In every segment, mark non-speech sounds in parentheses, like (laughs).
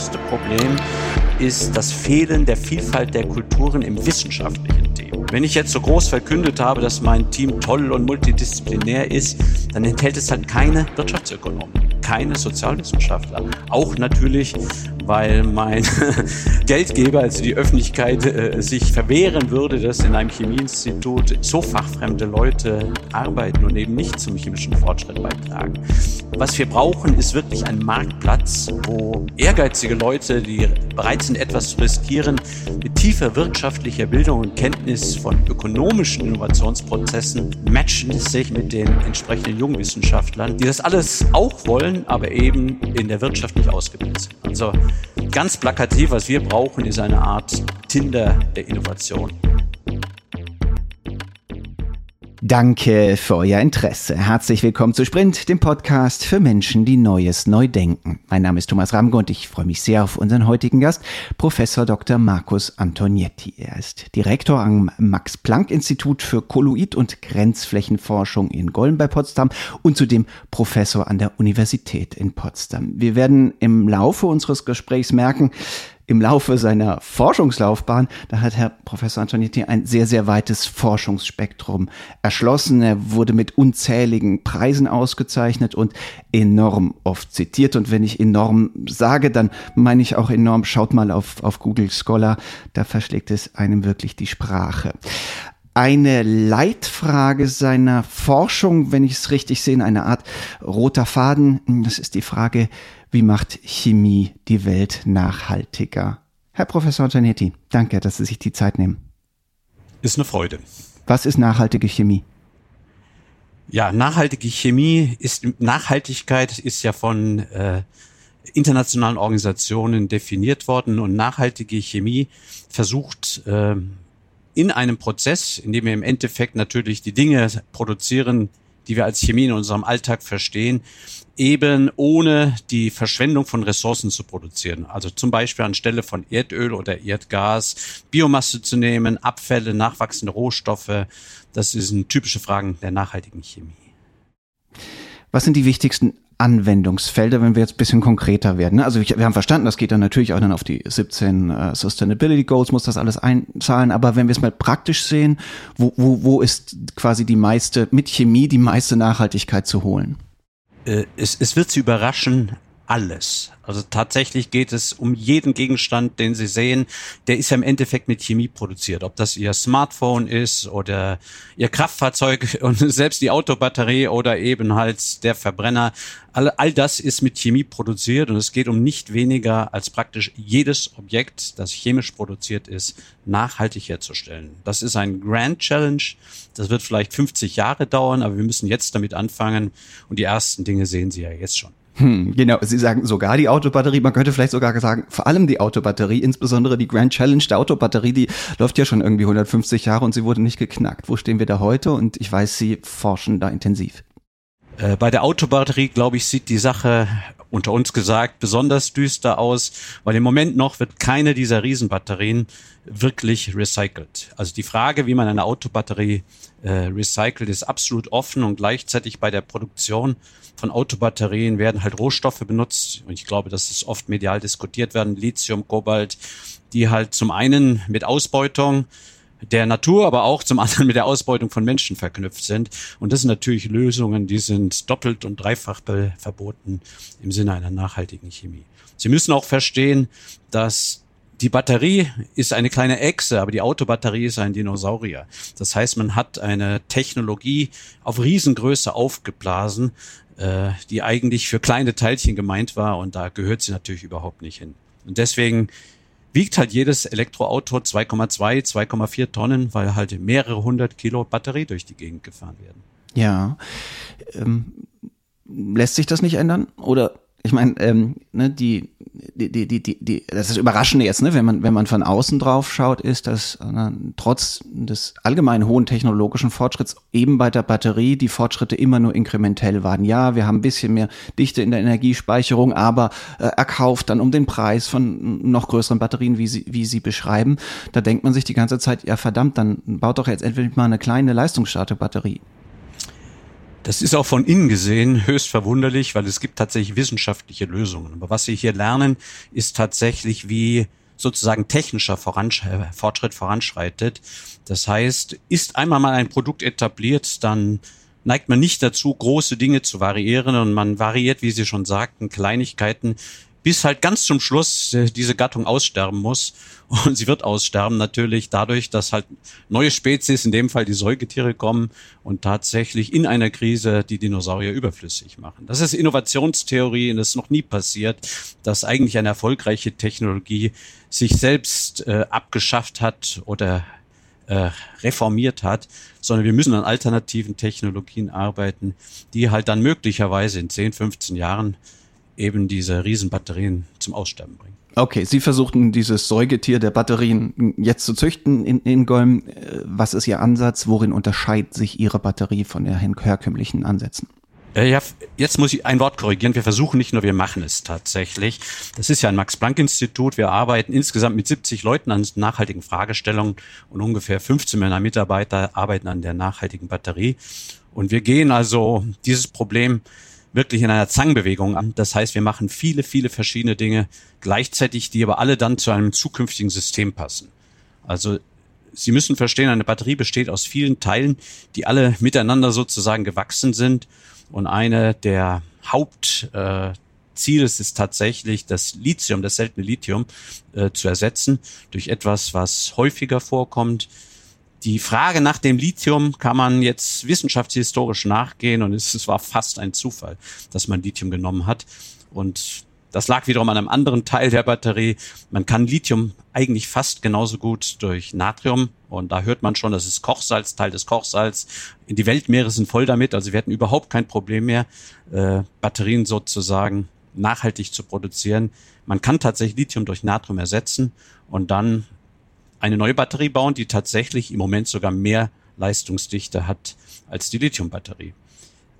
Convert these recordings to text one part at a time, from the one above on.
größte Problem ist das Fehlen der Vielfalt der Kulturen im wissenschaftlichen Team. Wenn ich jetzt so groß verkündet habe, dass mein Team toll und multidisziplinär ist, dann enthält es halt keine Wirtschaftsökonomen, keine Sozialwissenschaftler. Auch natürlich, weil mein (laughs) Geldgeber, also die Öffentlichkeit, äh, sich verwehren würde, dass in einem Chemieinstitut so fachfremde Leute arbeiten und eben nicht zum chemischen Fortschritt beitragen. Was wir brauchen, ist wirklich ein Marktplatz, wo ehrgeizige Leute, die bereit sind, etwas zu riskieren, mit tiefer wirtschaftlicher Bildung und Kenntnis von ökonomischen Innovationsprozessen matchen sich mit den entsprechenden Jungwissenschaftlern, die das alles auch wollen, aber eben in der Wirtschaft nicht ausgebildet sind. Also ganz plakativ, was wir brauchen, ist eine Art Tinder der Innovation. Danke für euer Interesse. Herzlich willkommen zu Sprint, dem Podcast für Menschen, die Neues neu denken. Mein Name ist Thomas Ramge und ich freue mich sehr auf unseren heutigen Gast, Professor Dr. Markus Antonietti. Er ist Direktor am Max-Planck-Institut für Kolloid- und Grenzflächenforschung in Gollen bei Potsdam und zudem Professor an der Universität in Potsdam. Wir werden im Laufe unseres Gesprächs merken, im Laufe seiner Forschungslaufbahn, da hat Herr Professor Antonietti ein sehr, sehr weites Forschungsspektrum erschlossen. Er wurde mit unzähligen Preisen ausgezeichnet und enorm oft zitiert. Und wenn ich enorm sage, dann meine ich auch enorm. Schaut mal auf, auf Google Scholar, da verschlägt es einem wirklich die Sprache eine Leitfrage seiner Forschung, wenn ich es richtig sehe, eine Art roter Faden. Das ist die Frage, wie macht Chemie die Welt nachhaltiger? Herr Professor Gianetti, danke, dass Sie sich die Zeit nehmen. Ist eine Freude. Was ist nachhaltige Chemie? Ja, nachhaltige Chemie ist, Nachhaltigkeit ist ja von äh, internationalen Organisationen definiert worden und nachhaltige Chemie versucht äh, in einem Prozess, in dem wir im Endeffekt natürlich die Dinge produzieren, die wir als Chemie in unserem Alltag verstehen, eben ohne die Verschwendung von Ressourcen zu produzieren. Also zum Beispiel anstelle von Erdöl oder Erdgas Biomasse zu nehmen, Abfälle, nachwachsende Rohstoffe. Das sind typische Fragen der nachhaltigen Chemie. Was sind die wichtigsten Anwendungsfelder, wenn wir jetzt bisschen konkreter werden. Also wir haben verstanden, das geht dann natürlich auch dann auf die 17 uh, äh, Sustainability Goals, muss das alles einzahlen. Aber wenn wir es mal praktisch sehen, wo, wo, wo ist quasi die meiste, mit Chemie die meiste Nachhaltigkeit zu holen? Äh, es, es wird Sie überraschen, alles. Also tatsächlich geht es um jeden Gegenstand, den Sie sehen. Der ist ja im Endeffekt mit Chemie produziert. Ob das Ihr Smartphone ist oder Ihr Kraftfahrzeug (laughs) und selbst die Autobatterie oder eben halt der Verbrenner. All, all das ist mit Chemie produziert und es geht um nicht weniger als praktisch jedes Objekt, das chemisch produziert ist, nachhaltig herzustellen. Das ist ein Grand Challenge. Das wird vielleicht 50 Jahre dauern, aber wir müssen jetzt damit anfangen und die ersten Dinge sehen Sie ja jetzt schon. Hm, genau, Sie sagen sogar die Autobatterie, man könnte vielleicht sogar sagen, vor allem die Autobatterie, insbesondere die Grand Challenge der Autobatterie, die läuft ja schon irgendwie 150 Jahre und sie wurde nicht geknackt. Wo stehen wir da heute? Und ich weiß, Sie forschen da intensiv. Äh, bei der Autobatterie, glaube ich, sieht die Sache unter uns gesagt besonders düster aus, weil im Moment noch wird keine dieser Riesenbatterien wirklich recycelt. Also die Frage, wie man eine Autobatterie äh, recycelt, ist absolut offen und gleichzeitig bei der Produktion von Autobatterien werden halt Rohstoffe benutzt. Und ich glaube, dass es oft medial diskutiert werden, Lithium, Kobalt, die halt zum einen mit Ausbeutung der Natur, aber auch zum anderen mit der Ausbeutung von Menschen verknüpft sind. Und das sind natürlich Lösungen, die sind doppelt und dreifach verboten im Sinne einer nachhaltigen Chemie. Sie müssen auch verstehen, dass die Batterie ist eine kleine Echse, aber die Autobatterie ist ein Dinosaurier. Das heißt, man hat eine Technologie auf Riesengröße aufgeblasen, äh, die eigentlich für kleine Teilchen gemeint war und da gehört sie natürlich überhaupt nicht hin. Und deswegen wiegt halt jedes Elektroauto 2,2, 2,4 Tonnen, weil halt mehrere hundert Kilo Batterie durch die Gegend gefahren werden. Ja. Ähm, lässt sich das nicht ändern? Oder ich meine, ähm, ne, die, die, die, die, die, das ist überraschend jetzt, ne, wenn man, wenn man von außen drauf schaut, ist, dass äh, trotz des allgemein hohen technologischen Fortschritts eben bei der Batterie die Fortschritte immer nur inkrementell waren. Ja, wir haben ein bisschen mehr Dichte in der Energiespeicherung, aber äh, erkauft dann um den Preis von noch größeren Batterien, wie sie, wie sie beschreiben. Da denkt man sich die ganze Zeit, ja verdammt, dann baut doch jetzt entweder mal eine kleine leistungsstarke Batterie Das ist auch von innen gesehen höchst verwunderlich, weil es gibt tatsächlich wissenschaftliche Lösungen. Aber was Sie hier lernen, ist tatsächlich, wie sozusagen technischer Voransch Fortschritt voranschreitet. Das heißt, ist einmal mal ein Produkt etabliert, dann neigt man nicht dazu, große Dinge zu variieren und man variiert, wie Sie schon sagten, Kleinigkeiten, bis halt ganz zum Schluss äh, diese Gattung aussterben muss. (laughs) Und sie wird aussterben natürlich dadurch, dass halt neue Spezies, in dem Fall die Säugetiere kommen und tatsächlich in einer Krise die Dinosaurier überflüssig machen. Das ist Innovationstheorie und es ist noch nie passiert, dass eigentlich eine erfolgreiche Technologie sich selbst äh, abgeschafft hat oder äh, reformiert hat, sondern wir müssen an alternativen Technologien arbeiten, die halt dann möglicherweise in 10, 15 Jahren eben diese Riesenbatterien zum Aussterben bringen. Okay, Sie versuchten dieses Säugetier der Batterien jetzt zu züchten in, Golm. Äh, was ist Ihr Ansatz? Worin unterscheidet sich Ihre Batterie von den herkömmlichen Ansätzen? Äh, ja, jetzt muss ich ein Wort korrigieren. Wir versuchen nicht nur, wir machen es tatsächlich. Das ist ja ein Max-Planck-Institut. Wir arbeiten insgesamt mit 70 Leuten an nachhaltigen Fragestellungen und ungefähr 15 meiner Mitarbeiter arbeiten an der nachhaltigen Batterie. Und wir gehen also dieses Problem wirklich in einer Zangenbewegung an. Das heißt, wir machen viele, viele verschiedene Dinge gleichzeitig, die aber alle dann zu einem zukünftigen System passen. Also Sie müssen verstehen, eine Batterie besteht aus vielen Teilen, die alle miteinander sozusagen gewachsen sind und eine der Hauptziele äh, ist tatsächlich, das Lithium, das seltene Lithium, äh, zu ersetzen durch etwas, was häufiger vorkommt. Die Frage nach dem Lithium kann man jetzt wissenschaftshistorisch nachgehen und es, war fast ein Zufall, dass man Lithium genommen hat. Und das lag wiederum an einem anderen Teil der Batterie. Man kann Lithium eigentlich fast genauso gut durch Natrium und da hört man schon, das ist Kochsalz, Teil des Kochsalz. Die Weltmeere sind voll damit, also wir hatten überhaupt kein Problem mehr, äh, Batterien sozusagen nachhaltig zu produzieren. Man kann tatsächlich Lithium durch Natrium ersetzen und dann eine neue Batterie bauen, die tatsächlich im Moment sogar mehr Leistungsdichte hat als die Lithiumbatterie.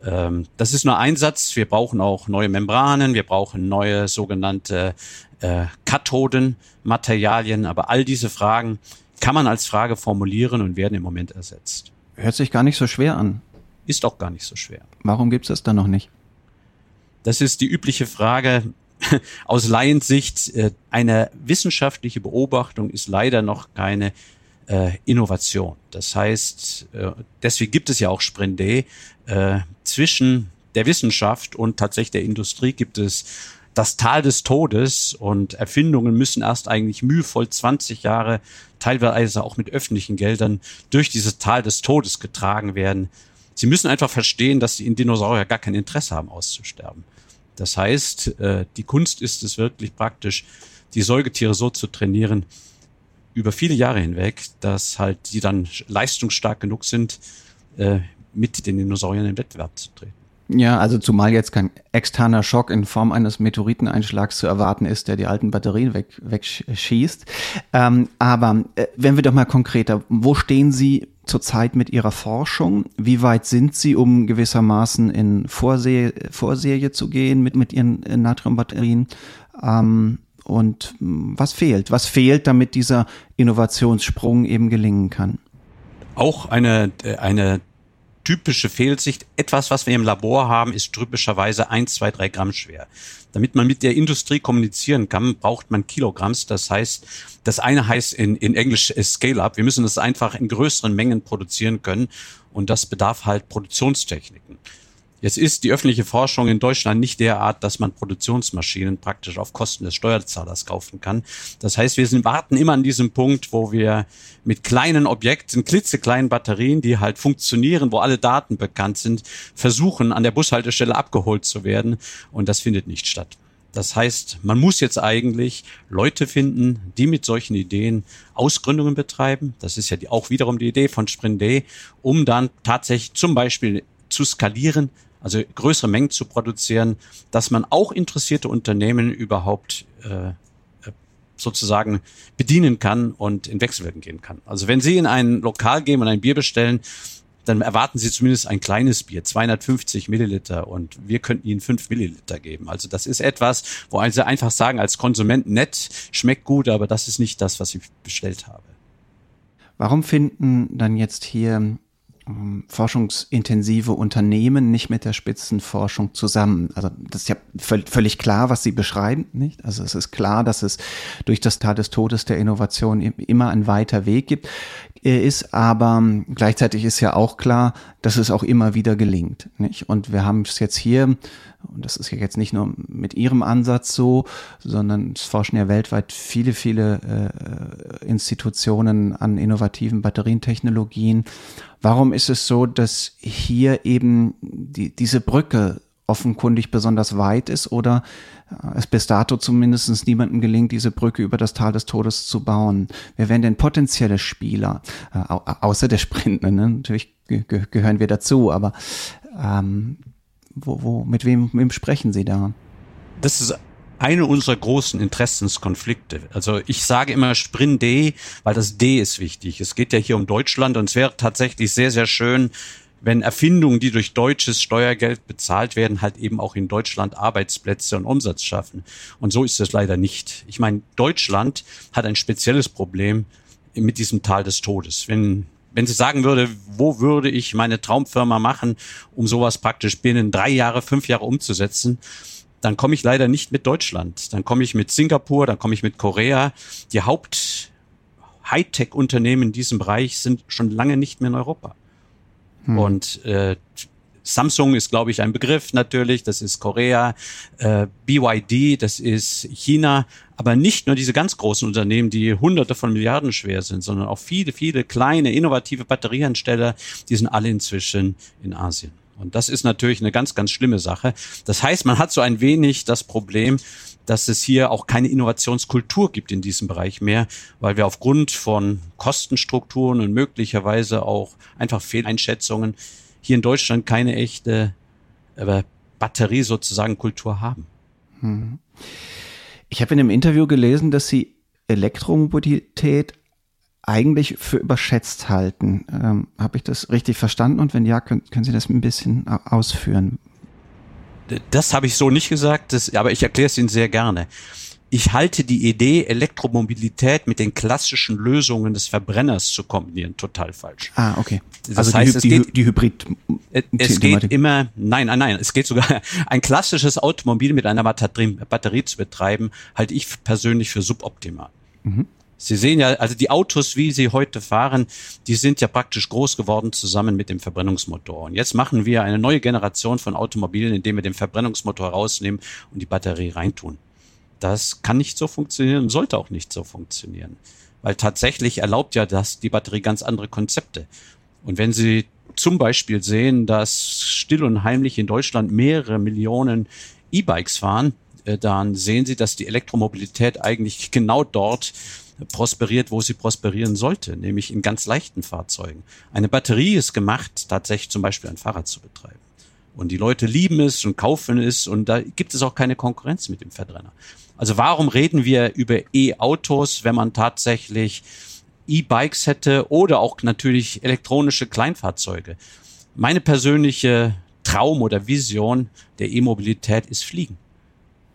Ähm, das ist nur ein Satz. Wir brauchen auch neue Membranen, wir brauchen neue sogenannte äh, Kathodenmaterialien, aber all diese Fragen kann man als Frage formulieren und werden im Moment ersetzt. Hört sich gar nicht so schwer an. Ist auch gar nicht so schwer. Warum gibt es das dann noch nicht? Das ist die übliche Frage (laughs) aus Laiensicht. Äh, eine wissenschaftliche Beobachtung ist leider noch keine äh, Innovation. Das heißt, äh, deswegen gibt es ja auch Sprint Day. Äh, zwischen der Wissenschaft und tatsächlich der Industrie gibt es das Tal des Todes und Erfindungen müssen erst eigentlich mühevoll 20 Jahre, teilweise auch mit öffentlichen Geldern, durch dieses Tal des Todes getragen werden. Sie müssen einfach verstehen, dass die Dinosaurier gar kein Interesse haben, auszusterben. Das heißt, äh, die Kunst ist es wirklich praktisch, die Säugetiere so zu trainieren, über viele Jahre hinweg, dass halt die dann leistungsstark genug sind, äh, mit den Dinosauriern in Wettbewerb zu treten. Ja, also zumal jetzt kein externer Schock in Form eines Meteoriteneinschlags zu erwarten ist, der die alten Batterien weg, wegschießt. Ähm, aber äh, wenn wir doch mal konkreter, wo stehen Sie zurzeit mit Ihrer Forschung? Wie weit sind Sie, um gewissermaßen in Vorserie, Vorserie zu gehen mit, mit Ihren äh, Natriumbatterien? Ähm, und hm, was fehlt? Was fehlt, damit dieser Innovationssprung eben gelingen kann? Auch eine, äh, eine typische Fehlsicht. Etwas, was wir im Labor haben, ist typischerweise ein, zwei, drei Gramm schwer. Damit man mit der Industrie kommunizieren kann, braucht man Kilogramms. Das heißt, das eine heißt in, in Englisch Scale-up. Wir müssen das einfach in größeren Mengen produzieren können. Und das bedarf halt Produktionstechniken. Jetzt ist die öffentliche Forschung in Deutschland nicht derart, dass man Produktionsmaschinen praktisch auf Kosten des Steuerzahlers kaufen kann. Das heißt, wir sind, warten immer an diesem Punkt, wo wir mit kleinen Objekten, klitzekleinen Batterien, die halt funktionieren, wo alle Daten bekannt sind, versuchen, an der Bushaltestelle abgeholt zu werden. Und das findet nicht statt. Das heißt, man muss jetzt eigentlich Leute finden, die mit solchen Ideen Ausgründungen betreiben. Das ist ja die, auch wiederum die Idee von Sprint Day, um dann tatsächlich zum Beispiel zu skalieren, also größere Mengen zu produzieren, dass man auch interessierte Unternehmen überhaupt äh, sozusagen bedienen kann und in Wechselwirken gehen kann. Also wenn Sie in ein Lokal gehen und ein Bier bestellen, dann erwarten Sie zumindest ein kleines Bier, 250 Milliliter und wir könnten Ihnen 5 Milliliter geben. Also das ist etwas, wo also einfach sagen, als Konsument nett, schmeckt gut, aber das ist nicht das, was ich bestellt habe. Warum finden dann jetzt hier ähm, forschungsintensive Unternehmen nicht mit der Spitzenforschung zusammen. Also das ist ja völlig klar, was Sie beschreiben, nicht? Also es ist klar, dass es durch das Tat des Todes der Innovation immer ein weiter Weg gibt, äh, ist, aber gleichzeitig ist ja auch klar, dass es auch immer wieder gelingt, nicht? Und wir haben es jetzt hier, und das ist ja jetzt nicht nur mit Ihrem Ansatz so, sondern es forschen ja weltweit viele, viele äh, Institutionen an innovativen Batterientechnologien Warum ist es so, dass hier eben die, diese Brücke offenkundig besonders weit ist oder äh, es bis dato zumindest niemandem gelingt, diese Brücke über das Tal des Todes zu bauen. Wer wären denn potenzielle Spieler, äh, außer der Sprint, ne? natürlich ge gehören wir dazu, aber ähm, wo, wo, mit wem, wem sprechen Sie da? Das ist eine unserer großen Interessenskonflikte. Also ich sage immer Sprint D, weil das D ist wichtig. Es geht ja hier um Deutschland und es wäre tatsächlich sehr, sehr schön, wenn Erfindungen, die durch deutsches Steuergeld bezahlt werden, halt eben auch in Deutschland Arbeitsplätze und Umsatz schaffen. Und so ist es leider nicht. Ich meine, Deutschland hat ein spezielles Problem mit diesem Tal des Todes. Wenn wenn sie sagen würde, wo würde ich meine Traumfirma machen, um sowas praktisch binnen drei Jahre, fünf Jahre umzusetzen, dann komme ich leider nicht mit Deutschland. Dann komme ich mit Singapur, dann komme ich mit Korea. Die Haupt Hightech-Unternehmen in diesem Bereich sind schon lange nicht mehr in Europa. Hm. Und äh, Samsung ist, glaube ich, ein Begriff natürlich, das ist Korea, äh, BYD, das ist China, aber nicht nur diese ganz großen Unternehmen, die hunderte von Milliarden schwer sind, sondern auch viele, viele kleine, innovative Batteriehersteller, die sind alle inzwischen in Asien. Und das ist natürlich eine ganz, ganz schlimme Sache. Das heißt, man hat so ein wenig das Problem, dass es hier auch keine Innovationskultur gibt in diesem Bereich mehr, weil wir aufgrund von Kostenstrukturen und möglicherweise auch einfach Fehleinschätzungen hier in Deutschland keine echte äh, Batterie sozusagen Kultur haben. Hm. Ich habe in einem Interview gelesen, dass Sie Elektromobilität eigentlich für überschätzt halten. Ähm, Habe ich das richtig verstanden? Und wenn ja, können, können Sie das ein bisschen ausführen? Das habe ich so nicht gesagt, das, aber ich erkläre es Ihnen sehr gerne. Ich halte die Idee, Elektromobilität mit den klassischen Lösungen des Verbrenners zu kombinieren, total falsch. Ah, okay. Das also heißt, die, es die, geht, die Hybrid. Es geht immer, nein, nein, nein, es geht sogar, (laughs) ein klassisches Automobil mit einer Batterie, Batterie zu betreiben, halte ich persönlich für suboptimal. Mhm. Sie sehen ja, also die Autos, wie sie heute fahren, die sind ja praktisch groß geworden zusammen mit dem Verbrennungsmotor. Und jetzt machen wir eine neue Generation von Automobilen, indem wir den Verbrennungsmotor rausnehmen und die Batterie reintun. Das kann nicht so funktionieren und sollte auch nicht so funktionieren. Weil tatsächlich erlaubt ja das die Batterie ganz andere Konzepte. Und wenn Sie zum Beispiel sehen, dass still und heimlich in Deutschland mehrere Millionen E-Bikes fahren, äh, dann sehen Sie, dass die Elektromobilität eigentlich genau dort prosperiert, wo sie prosperieren sollte, nämlich in ganz leichten Fahrzeugen. Eine Batterie ist gemacht, tatsächlich zum Beispiel ein Fahrrad zu betreiben. Und die Leute lieben es und kaufen es und da gibt es auch keine Konkurrenz mit dem Verbrenner. Also warum reden wir über E-Autos, wenn man tatsächlich E-Bikes hätte oder auch natürlich elektronische Kleinfahrzeuge? Meine persönliche Traum oder Vision der E-Mobilität ist Fliegen.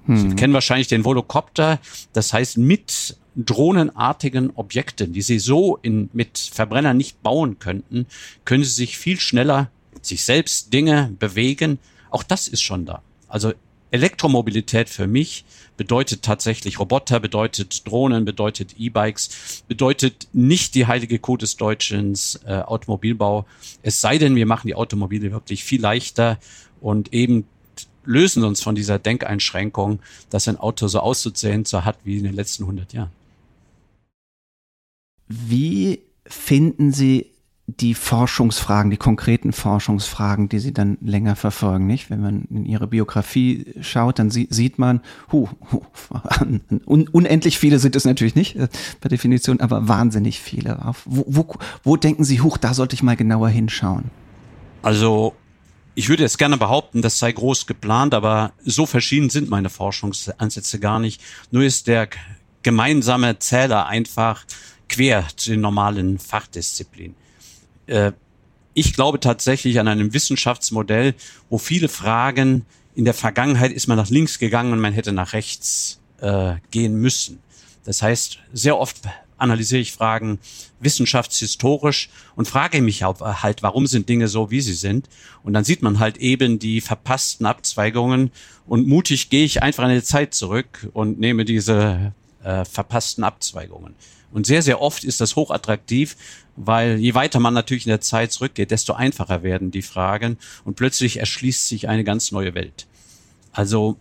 Hm. Sie kennen wahrscheinlich den Volocopter. Das heißt, mit drohnenartigen Objekten, die sie so in, mit Verbrennern nicht bauen könnten, können sie sich viel schneller sich selbst Dinge bewegen. Auch das ist schon da. Also Elektromobilität für mich bedeutet tatsächlich Roboter, bedeutet Drohnen, bedeutet E-Bikes, bedeutet nicht die heilige Kuh des deutschen äh, Automobilbau. Es sei denn, wir machen die Automobile wirklich viel leichter und eben lösen uns von dieser Denkeinschränkung, dass ein Auto so auszusehen so hat wie in den letzten 100 Jahren. Wie finden Sie die Forschungsfragen, die konkreten Forschungsfragen, die Sie dann länger verfolgen, nicht? Wenn man in Ihre Biografie schaut, dann sieht man, hu, hu, un, unendlich viele sind es natürlich nicht äh, per Definition, aber wahnsinnig viele. Wo, wo, wo denken Sie, huch, da sollte ich mal genauer hinschauen? Also ich würde jetzt gerne behaupten, das sei groß geplant, aber so verschieden sind meine Forschungsansätze gar nicht. Nur ist der gemeinsame Zähler einfach quer zu den normalen Fachdisziplinen. Äh, ich glaube tatsächlich an einem Wissenschaftsmodell, wo viele Fragen in der Vergangenheit ist man nach links gegangen und man hätte nach rechts äh, gehen müssen. Das heißt, sehr oft analysiere ich Fragen wissenschaftshistorisch und frage mich halt, warum sind Dinge so, wie sie sind. Und dann sieht man halt eben die verpassten Abzweigungen und mutig gehe ich einfach in die Zeit zurück und nehme diese äh, verpassten Abzweigungen. Und sehr, sehr oft ist das hochattraktiv, weil je weiter man natürlich in der Zeit zurückgeht, desto einfacher werden die Fragen und plötzlich erschließt sich eine ganz neue Welt. Also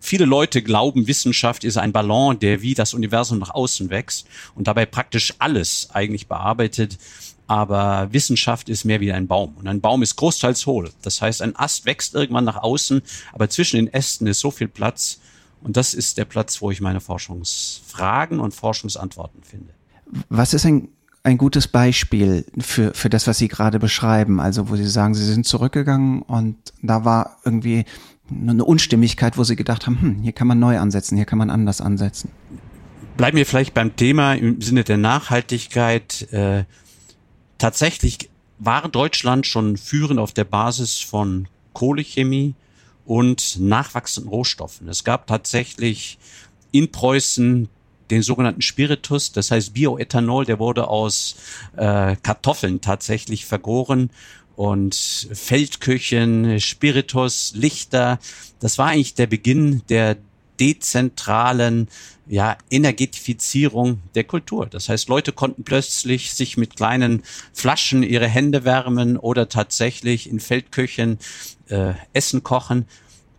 viele Leute glauben, Wissenschaft ist ein Ballon, der wie das Universum nach außen wächst und dabei praktisch alles eigentlich bearbeitet. Aber Wissenschaft ist mehr wie ein Baum. Und ein Baum ist großteils hohl. Das heißt, ein Ast wächst irgendwann nach außen, aber zwischen den Ästen ist so viel Platz. Und das ist der Platz, wo ich meine Forschungsfragen und Forschungsantworten finde. Was ist ein, ein gutes Beispiel für, für das, was Sie gerade beschreiben? Also, wo Sie sagen, Sie sind zurückgegangen und da war irgendwie eine Unstimmigkeit, wo Sie gedacht haben, hm, hier kann man neu ansetzen, hier kann man anders ansetzen. Bleiben wir vielleicht beim Thema im Sinne der Nachhaltigkeit. Äh, tatsächlich war Deutschland schon führend auf der Basis von Kohlechemie und nachwachsenden Rohstoffen. Es gab tatsächlich in Preußen den sogenannten Spiritus, das heißt Bioethanol, der wurde aus äh, Kartoffeln tatsächlich vergoren und Feldküchen, Spiritus, Lichter. Das war eigentlich der Beginn der dezentralen ja, Energetifizierung der Kultur. Das heißt, Leute konnten plötzlich sich mit kleinen Flaschen ihre Hände wärmen oder tatsächlich in Feldküchen äh, Essen kochen.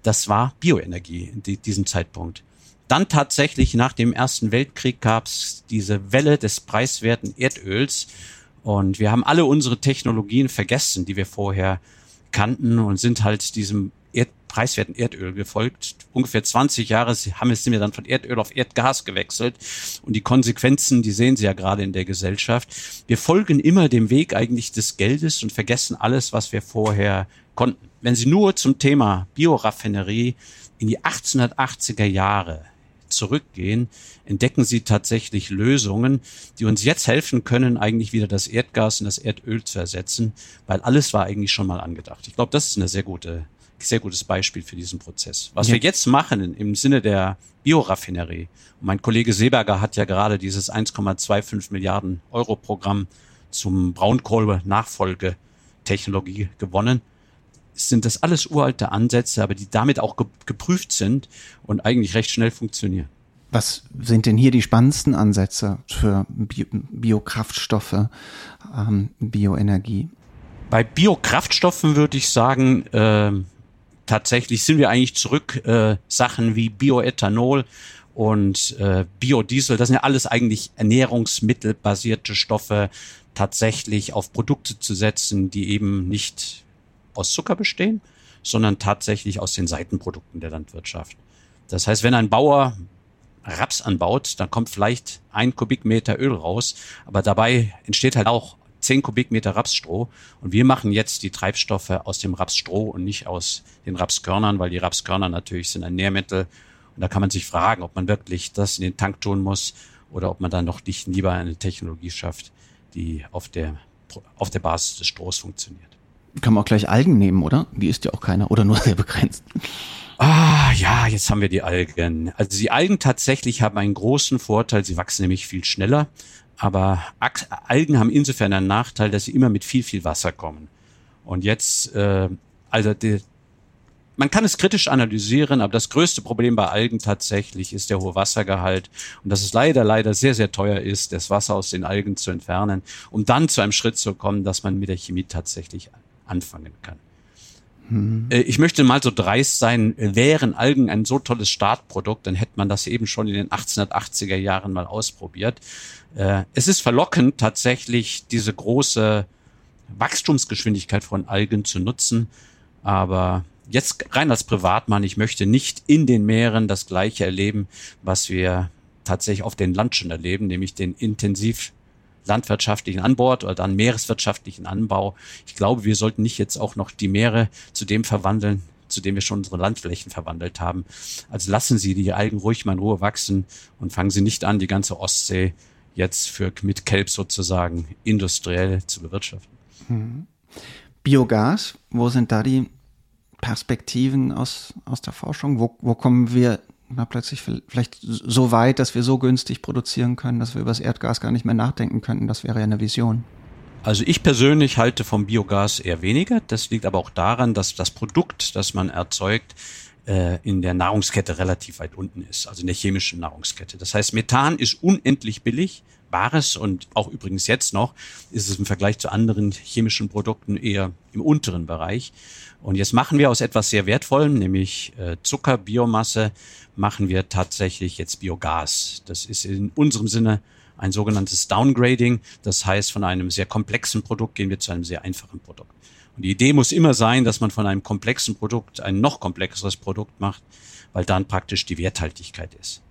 Das war Bioenergie in die, diesem Zeitpunkt. Dann tatsächlich nach dem Ersten Weltkrieg gab es diese Welle des preiswerten Erdöls und wir haben alle unsere Technologien vergessen, die wir vorher kannten und sind halt diesem Erd preiswerten Erdöl gefolgt. Ungefähr 20 Jahre haben wir, sind wir dann von Erdöl auf Erdgas gewechselt. Und die Konsequenzen, die sehen Sie ja gerade in der Gesellschaft. Wir folgen immer dem Weg eigentlich des Geldes und vergessen alles, was wir vorher konnten. Wenn Sie nur zum Thema Bioraffinerie in die 1880er Jahre zurückgehen, entdecken sie tatsächlich Lösungen, die uns jetzt helfen können, eigentlich wieder das Erdgas und das Erdöl zu ersetzen, weil alles war eigentlich schon mal angedacht. Ich glaube, das ist eine sehr gute, sehr gutes Beispiel für diesen Prozess. Was ja. wir jetzt machen im Sinne der Bioraffinerie, und mein Kollege Seeberger hat ja gerade dieses 1,25 Milliarden Euro Programm zum Braunkohle-Nachfolgetechnologie gewonnen sind das alles uralte Ansätze, aber die damit auch ge geprüft sind und eigentlich recht schnell funktionieren. Was sind denn hier die spannendsten Ansätze für Bio Biokraftstoffe, ähm, Bioenergie? Bei Biokraftstoffen würde ich sagen, äh, tatsächlich sind wir eigentlich zurück, äh, Sachen wie Bioethanol und äh, Biodiesel, das sind ja alles eigentlich ernährungsmittelbasierte Stoffe, tatsächlich auf Produkte zu setzen, die eben nicht aus Zucker bestehen, sondern tatsächlich aus den Seitenprodukten der Landwirtschaft. Das heißt, wenn ein Bauer Raps anbaut, dann kommt vielleicht ein Kubikmeter Öl raus, aber dabei entsteht halt auch zehn Kubikmeter Rapsstroh. Und wir machen jetzt die Treibstoffe aus dem Rapsstroh und nicht aus den Rapskörnern, weil die Rapskörner natürlich sind ein Nährmittel. Und da kann man sich fragen, ob man wirklich das in den Tank tun muss oder ob man dann noch nicht lieber eine Technologie schafft, die auf der, auf der Basis des Strohs funktioniert. Kann man auch gleich Algen nehmen, oder? Die isst ja auch keiner oder nur sehr begrenzt. Ah, ja, jetzt haben wir die Algen. Also die Algen tatsächlich haben einen großen Vorteil. Sie wachsen nämlich viel schneller. Aber Algen haben insofern einen Nachteil, dass sie immer mit viel, viel Wasser kommen. Und jetzt, äh, also die, man kann es kritisch analysieren, aber das größte Problem bei Algen tatsächlich ist der hohe Wassergehalt und dass es leider, leider sehr, sehr teuer ist, das Wasser aus den Algen zu entfernen, um dann zu einem Schritt zu kommen, dass man mit der Chemie tatsächlich anfangen kann. Hm. Ich möchte mal so dreist sein, wären Algen ein so tolles Startprodukt, dann hätte man das eben schon in den 1880er Jahren mal ausprobiert. Äh, es ist verlockend, tatsächlich diese große Wachstumsgeschwindigkeit von Algen zu nutzen, aber jetzt rein als Privatmann, ich möchte nicht in den Meeren das gleiche erleben, was wir tatsächlich auf den Land schon erleben, nämlich den intensiv landwirtschaftlichen Anbau oder dann meereswirtschaftlichen Anbau. Ich glaube, wir sollten nicht jetzt auch noch die Meere zu dem verwandeln, zu dem wir schon unsere Landflächen verwandelt haben. Also lassen Sie die Algen ruhig mal in Ruhe wachsen und fangen Sie nicht an, die ganze Ostsee jetzt für mit Kelp sozusagen industriell zu bewirtschaften. Mhm. Biogas, wo sind da die Perspektiven aus, aus der Forschung? Wo, wo kommen wir mal plötzlich vielleicht so weit, dass wir so günstig produzieren können, dass wir über das Erdgas gar nicht mehr nachdenken könnten. Das wäre ja eine Vision. Also ich persönlich halte vom Biogas eher weniger. Das liegt aber auch daran, dass das Produkt, das man erzeugt, äh, in der Nahrungskette relativ weit unten ist, also in der chemischen Nahrungskette. Das heißt, Methan ist unendlich billig, Bares und auch übrigens jetzt noch ist es im Vergleich zu anderen chemischen Produkten eher im unteren Bereich. Und jetzt machen wir aus etwas sehr Wertvollem, nämlich äh, Zucker, Biomasse, machen wir tatsächlich jetzt Biogas. Das ist in unserem Sinne ein sogenanntes Downgrading. Das heißt, von einem sehr komplexen Produkt gehen wir zu einem sehr einfachen Produkt. Und die Idee muss immer sein, dass man von einem komplexen Produkt ein noch komplexeres Produkt macht, weil dann praktisch die Werthaltigkeit ist.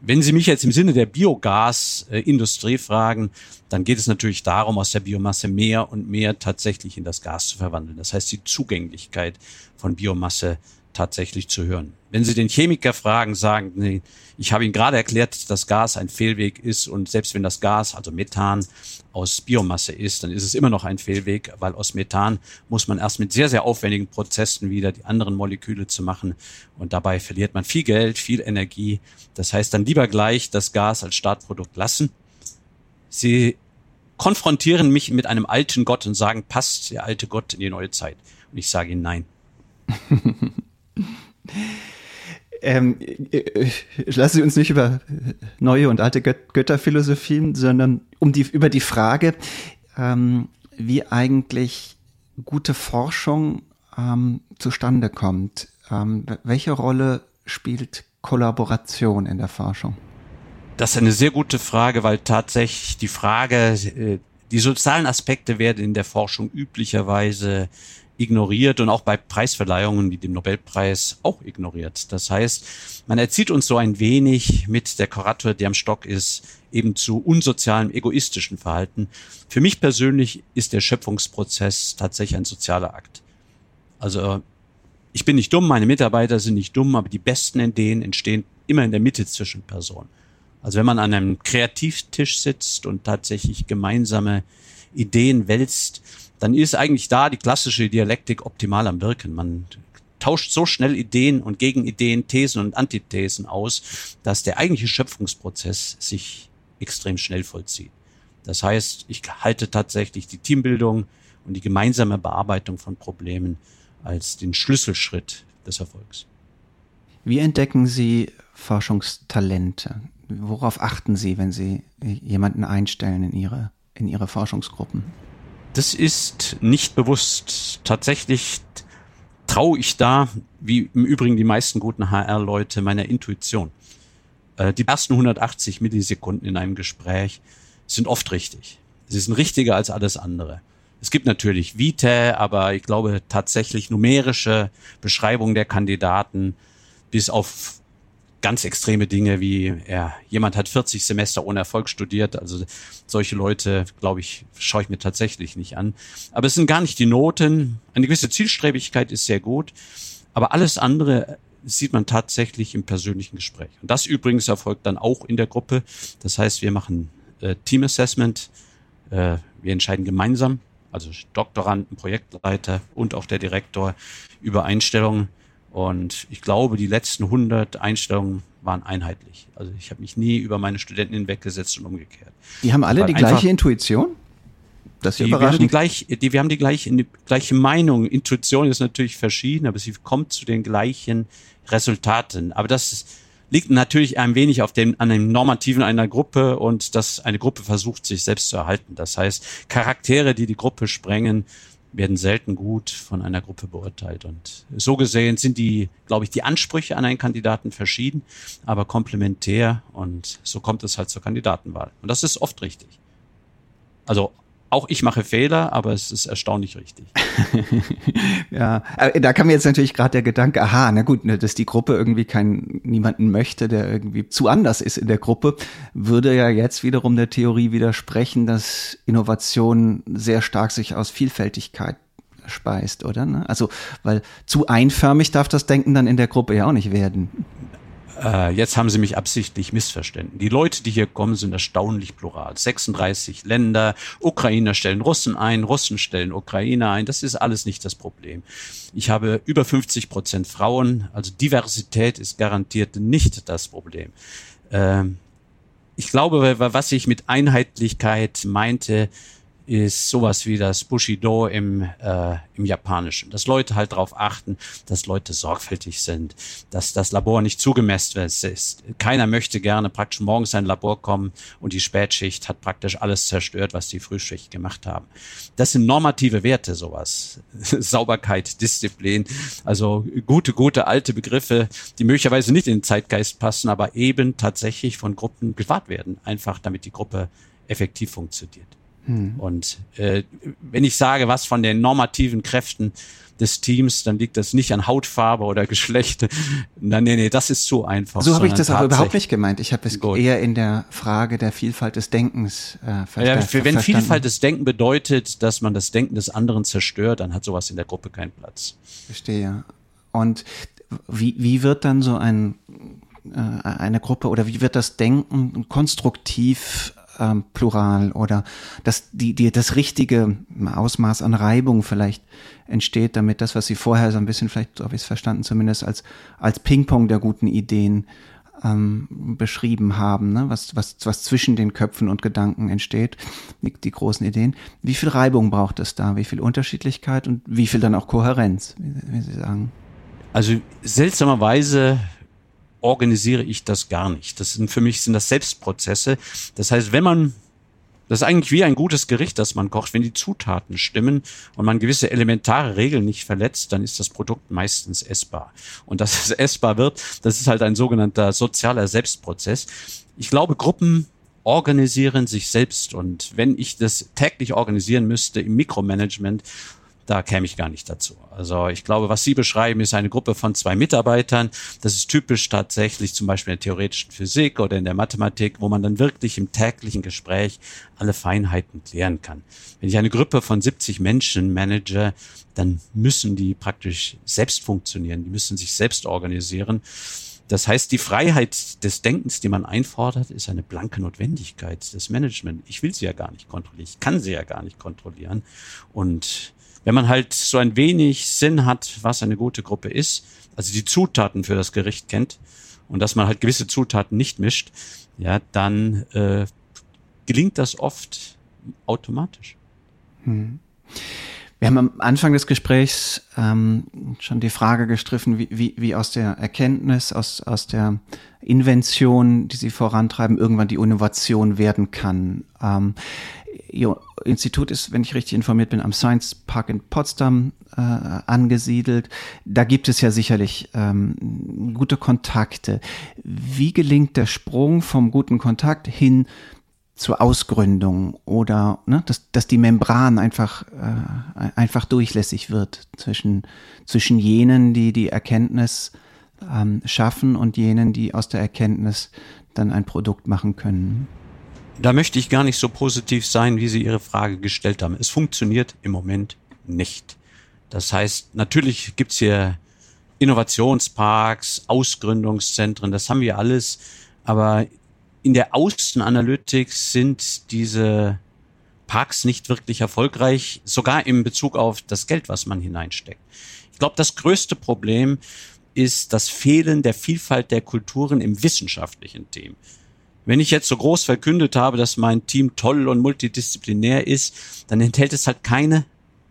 Wenn Sie mich jetzt im Sinne der Biogasindustrie fragen, dann geht es natürlich darum, aus der Biomasse mehr und mehr tatsächlich in das Gas zu verwandeln. Das heißt, die Zugänglichkeit von Biomasse tatsächlich zu hören. Wenn Sie den Chemiker fragen, sagen, nee, ich habe Ihnen gerade erklärt, dass Gas ein Fehlweg ist und selbst wenn das Gas, also Methan, aus Biomasse ist, dann ist es immer noch ein Fehlweg, weil aus Methan muss man erst mit sehr, sehr aufwendigen Prozessen wieder die anderen Moleküle zu machen und dabei verliert man viel Geld, viel Energie. Das heißt dann lieber gleich das Gas als Startprodukt lassen. Sie konfrontieren mich mit einem alten Gott und sagen, passt der alte Gott in die neue Zeit? Und ich sage ihnen nein. (laughs) (laughs) ähm, äh, lassen Sie uns nicht über neue und alte Gött Götterphilosophien, sondern um die, über die Frage, ähm, wie eigentlich gute Forschung ähm, zustande kommt. Ähm, welche Rolle spielt Kollaboration in der Forschung? Das ist eine sehr gute Frage, weil tatsächlich die Frage, äh, die sozialen Aspekte werden in der Forschung üblicherweise ignoriert und auch bei Preisverleihungen wie dem Nobelpreis auch ignoriert. Das heißt, man erzieht uns so ein wenig mit der Kurator, der am Stock ist, eben zu unsozialem, egoistischen Verhalten. Für mich persönlich ist der Schöpfungsprozess tatsächlich ein sozialer Akt. Also ich bin nicht dumm, meine Mitarbeiter sind nicht dumm, aber die besten Ideen entstehen immer in der Mitte zwischen Personen. Also wenn man an einem Kreativtisch sitzt und tatsächlich gemeinsame Ideen wälzt, dann ist eigentlich da die klassische Dialektik optimal am Wirken. Man tauscht so schnell Ideen und Gegenideen, Thesen und Antithesen aus, dass der eigentliche Schöpfungsprozess sich extrem schnell vollzieht. Das heißt, ich halte tatsächlich die Teambildung und die gemeinsame Bearbeitung von Problemen als den Schlüsselschritt des Erfolgs. Wie entdecken Sie Forschungstalente? Worauf achten Sie, wenn Sie jemanden einstellen in Ihre, in Ihre Forschungsgruppen? Das ist nicht bewusst. Tatsächlich traue ich da, wie im Übrigen die meisten guten HR-Leute, meiner Intuition. Äh, die ersten 180 Millisekunden in einem Gespräch sind oft richtig. Sie sind richtiger als alles andere. Es gibt natürlich Vitae, aber ich glaube tatsächlich numerische Beschreibungen der Kandidaten bis auf ganz extreme Dinge wie, ja, jemand hat 40 Semester ohne Erfolg studiert. Also solche Leute, glaube ich, schaue ich mir tatsächlich nicht an. Aber es sind gar nicht die Noten. Eine gewisse Zielstrebigkeit ist sehr gut. Aber alles andere sieht man tatsächlich im persönlichen Gespräch. Und das übrigens erfolgt dann auch in der Gruppe. Das heißt, wir machen äh, Team Assessment. Äh, wir entscheiden gemeinsam, also Doktoranden, Projektleiter und auch der Direktor über Einstellungen und ich glaube, die letzten 100 Einstellungen waren einheitlich. Also ich habe mich nie über meine Studenten hinweggesetzt und umgekehrt. Die haben alle die gleiche Intuition? Das ist die, wir haben die, gleich, die, wir haben die gleiche, die gleiche Meinung. Intuition ist natürlich verschieden, aber sie kommt zu den gleichen Resultaten. Aber das liegt natürlich ein wenig auf dem, an dem Normativen einer Gruppe und dass eine Gruppe versucht, sich selbst zu erhalten. Das heißt, Charaktere, die die Gruppe sprengen, werden selten gut von einer Gruppe beurteilt. Und so gesehen sind die, glaube ich, die Ansprüche an einen Kandidaten verschieden, aber komplementär. Und so kommt es halt zur Kandidatenwahl. Und das ist oft richtig. Also auch ich mache Fehler, aber es ist erstaunlich richtig. (laughs) ja, da kam mir jetzt natürlich gerade der Gedanke, aha, na gut, ne, dass die Gruppe irgendwie keinen niemanden möchte, der irgendwie zu anders ist in der Gruppe, würde ja jetzt wiederum der Theorie widersprechen, dass Innovation sehr stark sich aus Vielfältigkeit speist, oder? Ne? Also, weil zu einförmig darf das Denken dann in der Gruppe ja auch nicht werden. Äh, jetzt haben Sie mich absichtlich missverstanden. Die Leute, die hier kommen, sind erstaunlich plural. 36 Länder, Ukrainer stellen Russen ein, Russen stellen Ukrainer ein. Das ist alles nicht das Problem. Ich habe über 50 Prozent Frauen, also Diversität ist garantiert nicht das Problem. Ähm, ich glaube, was ich mit Einheitlichkeit meinte, ist sowas wie das Bushido im, äh, im Japanischen. Dass Leute halt darauf achten, dass Leute sorgfältig sind, dass das Labor nicht zugemessen ist. Keiner möchte gerne praktisch morgens in ein Labor kommen und die Spätschicht hat praktisch alles zerstört, was die Frühschicht gemacht haben. Das sind normative Werte, sowas. (laughs) Sauberkeit, Disziplin, also gute, gute alte Begriffe, die möglicherweise nicht in den Zeitgeist passen, aber eben tatsächlich von Gruppen gewahrt werden, einfach damit die Gruppe effektiv funktioniert. Hm. Und äh, wenn ich sage, was von den normativen Kräften des Teams, dann liegt das nicht an Hautfarbe oder (laughs) Geschlecht. Nein, nee, nee, das ist zu einfach. So habe ich das aber überhaupt nicht gemeint. Ich habe es gut. eher in der Frage der Vielfalt des Denkens äh, ver ja, für, Wenn Vielfalt des Denken bedeutet, dass man das Denken des anderen zerstört, dann hat sowas in der Gruppe keinen Platz. Verstehe. Und wie, wie wird dann so ein, äh, eine Gruppe oder wie wird das Denken konstruktiv ähm, plural oder dass die, die, das richtige Ausmaß an Reibung vielleicht entsteht, damit das, was Sie vorher so ein bisschen, vielleicht so habe ich es verstanden, zumindest als, als Ping-Pong der guten Ideen ähm, beschrieben haben, ne? was, was, was zwischen den Köpfen und Gedanken entsteht, die, die großen Ideen. Wie viel Reibung braucht es da? Wie viel Unterschiedlichkeit und wie viel dann auch Kohärenz, wie, wie Sie sagen? Also seltsamerweise organisiere ich das gar nicht. Das sind für mich sind das Selbstprozesse. Das heißt, wenn man das ist eigentlich wie ein gutes Gericht, das man kocht. Wenn die Zutaten stimmen und man gewisse elementare Regeln nicht verletzt, dann ist das Produkt meistens essbar. Und dass es essbar wird, das ist halt ein sogenannter sozialer Selbstprozess. Ich glaube, Gruppen organisieren sich selbst. Und wenn ich das täglich organisieren müsste im Mikromanagement, da käme ich gar nicht dazu. Also ich glaube, was Sie beschreiben, ist eine Gruppe von zwei Mitarbeitern. Das ist typisch tatsächlich zum Beispiel in der theoretischen Physik oder in der Mathematik, wo man dann wirklich im täglichen Gespräch alle Feinheiten klären kann. Wenn ich eine Gruppe von 70 Menschen manage, dann müssen die praktisch selbst funktionieren, die müssen sich selbst organisieren. Das heißt, die Freiheit des Denkens, die man einfordert, ist eine blanke Notwendigkeit des Management. Ich will sie ja gar nicht kontrollieren. Ich kann sie ja gar nicht kontrollieren. Und wenn man halt so ein wenig Sinn hat, was eine gute Gruppe ist, also die Zutaten für das Gericht kennt und dass man halt gewisse Zutaten nicht mischt, ja, dann äh, gelingt das oft automatisch. Hm. Wir haben am Anfang des Gesprächs ähm, schon die Frage gestriffen, wie, wie, wie aus der Erkenntnis, aus, aus der Invention, die Sie vorantreiben, irgendwann die Innovation werden kann. Ähm, Ihr Institut ist, wenn ich richtig informiert bin, am Science Park in Potsdam äh, angesiedelt. Da gibt es ja sicherlich ähm, gute Kontakte. Wie gelingt der Sprung vom guten Kontakt hin zur Ausgründung oder ne, dass, dass die Membran einfach, äh, einfach durchlässig wird zwischen, zwischen jenen, die die Erkenntnis ähm, schaffen und jenen, die aus der Erkenntnis dann ein Produkt machen können. Da möchte ich gar nicht so positiv sein, wie Sie Ihre Frage gestellt haben. Es funktioniert im Moment nicht. Das heißt, natürlich gibt's hier Innovationsparks, Ausgründungszentren, das haben wir alles, aber in der Außenanalytik sind diese Parks nicht wirklich erfolgreich, sogar im Bezug auf das Geld, was man hineinsteckt. Ich glaube, das größte Problem ist das Fehlen der Vielfalt der Kulturen im wissenschaftlichen Team. Wenn ich jetzt so groß verkündet habe, dass mein Team toll und multidisziplinär ist, dann enthält es halt keine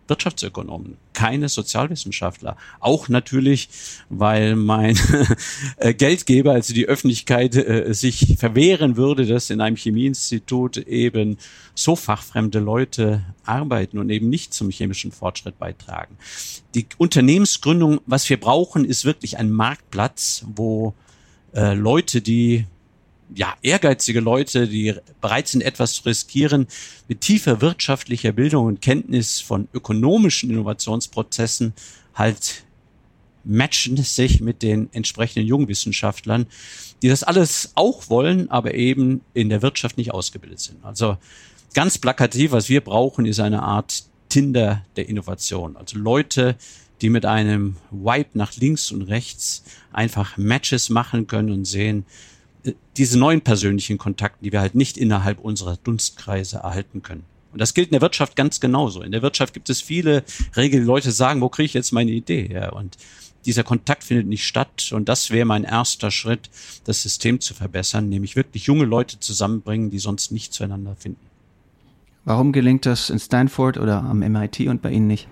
Wirtschaftsökonomen, keine Sozialwissenschaftler. Auch natürlich, weil mein (laughs) äh, Geldgeber, also die Öffentlichkeit, äh, sich verwehren würde, dass in einem Chemieinstitut eben so fachfremde Leute arbeiten und eben nicht zum chemischen Fortschritt beitragen. Die Unternehmensgründung, was wir brauchen, ist wirklich ein Marktplatz, wo äh, Leute, die ja, ehrgeizige Leute, die bereit sind, etwas zu riskieren, mit tiefer wirtschaftlicher Bildung und Kenntnis von ökonomischen Innovationsprozessen halt matchen sich mit den entsprechenden Jungwissenschaftlern, die das alles auch wollen, aber eben in der Wirtschaft nicht ausgebildet sind. Also ganz plakativ, was wir brauchen, ist eine Art Tinder der Innovation. Also Leute, die mit einem Wipe nach links und rechts einfach Matches machen können und sehen, diese neuen persönlichen Kontakte, die wir halt nicht innerhalb unserer Dunstkreise erhalten können. Und das gilt in der Wirtschaft ganz genauso. In der Wirtschaft gibt es viele Regeln, die Leute sagen, wo kriege ich jetzt meine Idee her? Und dieser Kontakt findet nicht statt. Und das wäre mein erster Schritt, das System zu verbessern, nämlich wirklich junge Leute zusammenbringen, die sonst nicht zueinander finden. Warum gelingt das in Stanford oder am MIT und bei Ihnen nicht?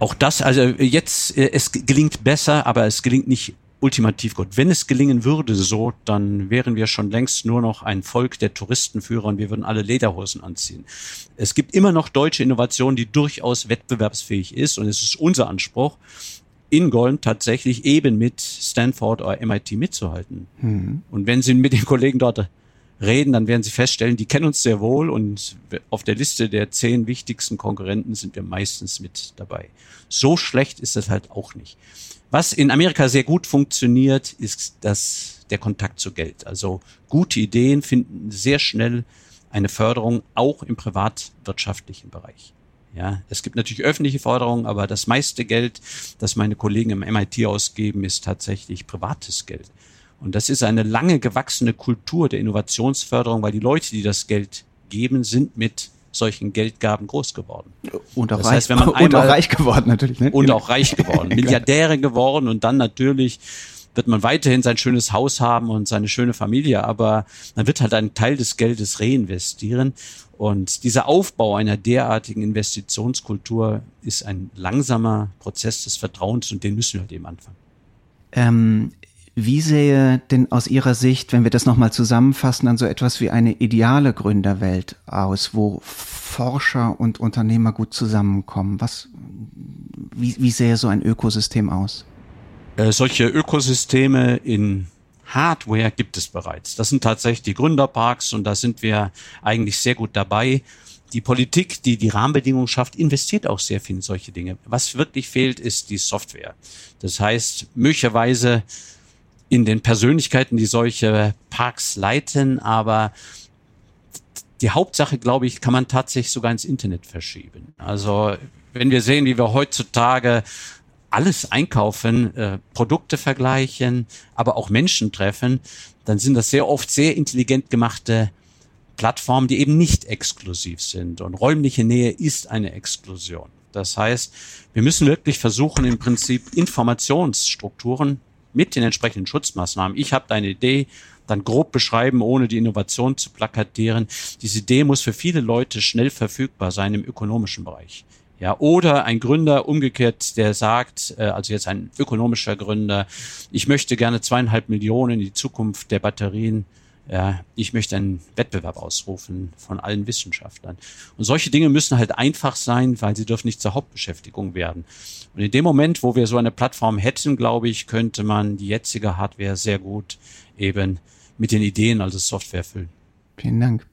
Auch das, also jetzt, äh, es gelingt besser, aber es gelingt nicht ultimativ gut. Wenn es gelingen würde so, dann wären wir schon längst nur noch ein Volk der Touristenführer und wir würden alle Lederhosen anziehen. Es gibt immer noch deutsche Innovation, die durchaus wettbewerbsfähig ist und es ist unser Anspruch, in Golm tatsächlich eben mit Stanford oder MIT mitzuhalten. Mhm. Und wenn Sie mit den Kollegen dort reden, dann werden Sie feststellen, die kennen uns sehr wohl und auf der Liste der zehn wichtigsten Konkurrenten sind wir meistens mit dabei. So schlecht ist das halt auch nicht. Was in Amerika sehr gut funktioniert, ist das, der Kontakt zu Geld. Also gute Ideen finden sehr schnell eine Förderung auch im privatwirtschaftlichen Bereich. Ja, es gibt natürlich öffentliche Förderungen, aber das meiste Geld, das meine Kollegen im MIT ausgeben, ist tatsächlich privates Geld. Und das ist eine lange gewachsene Kultur der Innovationsförderung, weil die Leute, die das Geld geben, sind mit solchen Geldgaben groß geworden. Und auch, das reich, heißt, wenn man einmal, (laughs) und auch reich geworden natürlich. Ne? Und auch reich geworden, (laughs) Milliardäre geworden und dann natürlich wird man weiterhin sein schönes Haus haben und seine schöne Familie, aber man wird halt einen Teil des Geldes reinvestieren. Und dieser Aufbau einer derartigen Investitionskultur ist ein langsamer Prozess des Vertrauens und den müssen wir halt eben anfangen. Ähm, wie sähe denn aus Ihrer Sicht, wenn wir das nochmal zusammenfassen, dann so etwas wie eine ideale Gründerwelt aus, wo Forscher und Unternehmer gut zusammenkommen? Was, wie, wie sähe so ein Ökosystem aus? Äh, solche Ökosysteme in Hardware gibt es bereits. Das sind tatsächlich die Gründerparks und da sind wir eigentlich sehr gut dabei. Die Politik, die die Rahmenbedingungen schafft, investiert auch sehr viel in solche Dinge. Was wirklich fehlt, ist die Software. Das heißt, möglicherweise in den Persönlichkeiten, die solche Parks leiten, aber die Hauptsache, glaube ich, kann man tatsächlich sogar ins Internet verschieben. Also wenn wir sehen, wie wir heutzutage alles einkaufen, äh, Produkte vergleichen, aber auch Menschen treffen, dann sind das sehr oft sehr intelligent gemachte Plattformen, die eben nicht exklusiv sind. Und räumliche Nähe ist eine Exklusion. Das heißt, wir müssen wirklich versuchen, im Prinzip Informationsstrukturen mit den entsprechenden Schutzmaßnahmen. Ich habe eine Idee, dann grob beschreiben, ohne die Innovation zu plakatieren. Diese Idee muss für viele Leute schnell verfügbar sein im ökonomischen Bereich. Ja, oder ein Gründer umgekehrt, der sagt, äh, also jetzt ein ökonomischer Gründer, ich möchte gerne zweieinhalb Millionen in die Zukunft der Batterien ja, ich möchte einen Wettbewerb ausrufen von allen Wissenschaftlern. Und solche Dinge müssen halt einfach sein, weil sie dürfen nicht zur Hauptbeschäftigung werden. Und in dem Moment, wo wir so eine Plattform hätten, glaube ich, könnte man die jetzige Hardware sehr gut eben mit den Ideen, also Software füllen. Vielen Dank.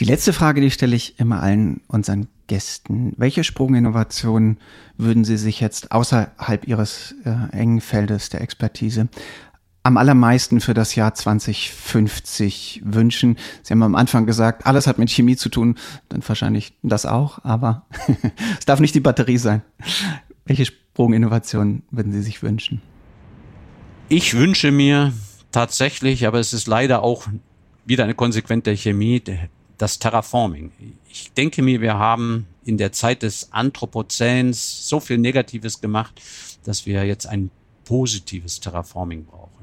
Die letzte Frage, die stelle ich immer allen unseren Gästen. Welche Sprunginnovationen würden Sie sich jetzt außerhalb Ihres äh, engen Feldes der Expertise am allermeisten für das Jahr 2050 wünschen? Sie haben am Anfang gesagt, alles hat mit Chemie zu tun, dann wahrscheinlich das auch, aber (laughs) es darf nicht die Batterie sein. Welche Sprunginnovationen würden Sie sich wünschen? Ich wünsche mir tatsächlich, aber es ist leider auch wieder eine Konsequenz der Chemie, das Terraforming. Ich denke mir, wir haben in der Zeit des Anthropozäns so viel Negatives gemacht, dass wir jetzt ein positives Terraforming brauchen.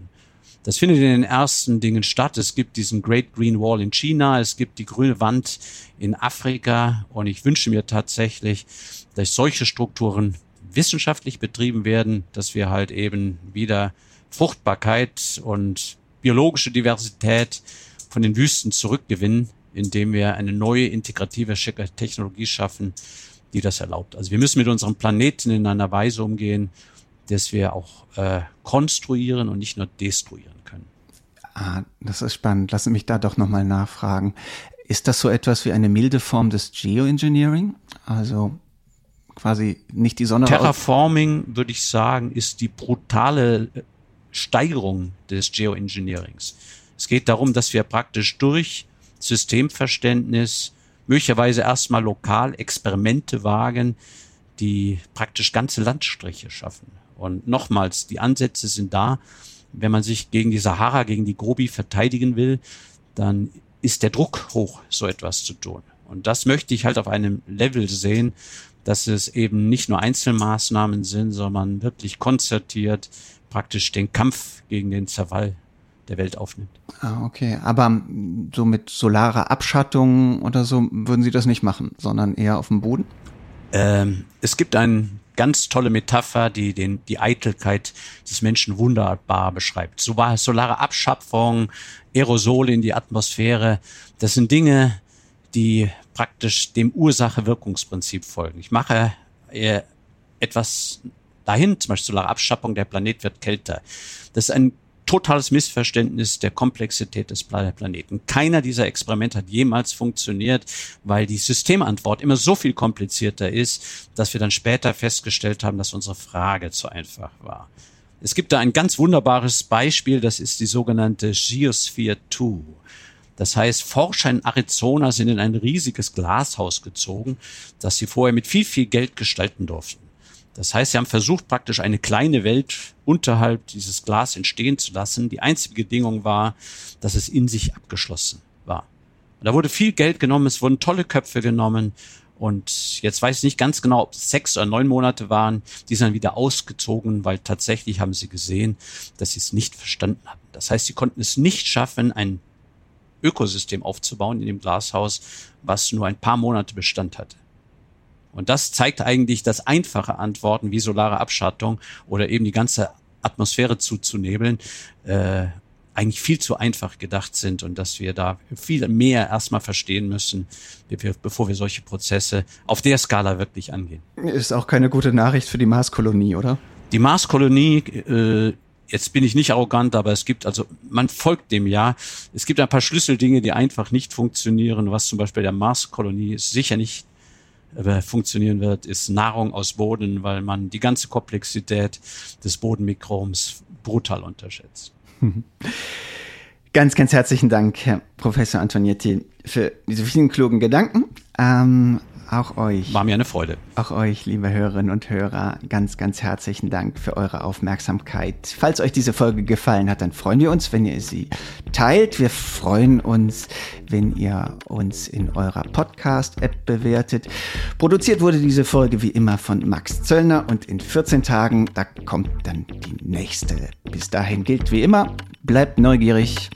Das findet in den ersten Dingen statt. Es gibt diesen Great Green Wall in China, es gibt die grüne Wand in Afrika und ich wünsche mir tatsächlich, dass solche Strukturen wissenschaftlich betrieben werden, dass wir halt eben wieder Fruchtbarkeit und biologische Diversität von den Wüsten zurückgewinnen, indem wir eine neue integrative Technologie schaffen, die das erlaubt. Also wir müssen mit unserem Planeten in einer Weise umgehen, dass wir auch äh, konstruieren und nicht nur destruieren können. Ah, das ist spannend. Lassen Sie mich da doch nochmal nachfragen. Ist das so etwas wie eine milde Form des Geoengineering? Also quasi nicht die Sonne. Terraforming, würde ich sagen, ist die brutale äh, Steigerung des Geoengineerings. Es geht darum, dass wir praktisch durch Systemverständnis möglicherweise erstmal lokal Experimente wagen, die praktisch ganze Landstriche schaffen. Und nochmals, die Ansätze sind da. Wenn man sich gegen die Sahara, gegen die Gobi verteidigen will, dann ist der Druck hoch, so etwas zu tun. Und das möchte ich halt auf einem Level sehen, dass es eben nicht nur Einzelmaßnahmen sind, sondern wirklich konzertiert praktisch den Kampf gegen den Zerfall der Welt aufnimmt. Ah, okay. Aber so mit solarer Abschattung oder so würden Sie das nicht machen, sondern eher auf dem Boden? Ähm, es gibt eine ganz tolle Metapher, die den, die Eitelkeit des Menschen wunderbar beschreibt. So war solare Abschöpfung, Aerosole in die Atmosphäre, das sind Dinge, die praktisch dem Ursache-Wirkungsprinzip folgen. Ich mache äh, etwas dahin, zum Beispiel solare Abschöpfung, der Planet wird kälter. Das ist ein totales Missverständnis der Komplexität des Planeten. Keiner dieser Experimente hat jemals funktioniert, weil die Systemantwort immer so viel komplizierter ist, dass wir dann später festgestellt haben, dass unsere Frage zu einfach war. Es gibt da ein ganz wunderbares Beispiel, das ist die sogenannte Geosphere 2. Das heißt, Forscher in Arizona sind in ein riesiges Glashaus gezogen, das sie vorher mit viel, viel Geld gestalten durften. Das heißt, sie haben versucht, praktisch eine kleine Welt unterhalb dieses Glas entstehen zu lassen. Die einzige Bedingung war, dass es in sich abgeschlossen war. Und da wurde viel Geld genommen, es wurden tolle Köpfe genommen. Und jetzt weiß ich nicht ganz genau, ob es sechs oder neun Monate waren. Die sind dann wieder ausgezogen, weil tatsächlich haben sie gesehen, dass sie es nicht verstanden hatten. Das heißt, sie konnten es nicht schaffen, ein Ökosystem aufzubauen in dem Glashaus, was nur ein paar Monate Bestand hatte. Und das zeigt eigentlich, dass einfache Antworten wie solare Abschattung oder eben die ganze Atmosphäre zuzunebeln, äh, eigentlich viel zu einfach gedacht sind und dass wir da viel mehr erstmal verstehen müssen, bevor wir solche Prozesse auf der Skala wirklich angehen. Ist auch keine gute Nachricht für die Marskolonie, oder? Die Marskolonie, äh, jetzt bin ich nicht arrogant, aber es gibt also, man folgt dem ja. Es gibt ein paar Schlüsseldinge, die einfach nicht funktionieren, was zum Beispiel der Marskolonie sicher nicht funktionieren wird, ist Nahrung aus Boden, weil man die ganze Komplexität des Bodenmikroms brutal unterschätzt. (laughs) Ganz, ganz herzlichen Dank, Herr Professor Antonietti, für diese vielen klugen Gedanken. Ähm, auch euch. War mir eine Freude. Auch euch, liebe Hörerinnen und Hörer, ganz, ganz herzlichen Dank für eure Aufmerksamkeit. Falls euch diese Folge gefallen hat, dann freuen wir uns, wenn ihr sie teilt. Wir freuen uns, wenn ihr uns in eurer Podcast-App bewertet. Produziert wurde diese Folge wie immer von Max Zöllner und in 14 Tagen, da kommt dann die nächste. Bis dahin gilt wie immer, bleibt neugierig